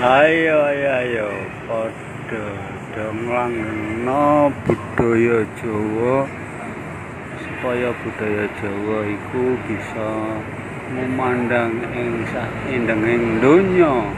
Ayo ayo ayo padha dong budaya Jawa supaya budaya Jawa iku bisa memandang ing sak endenging donya.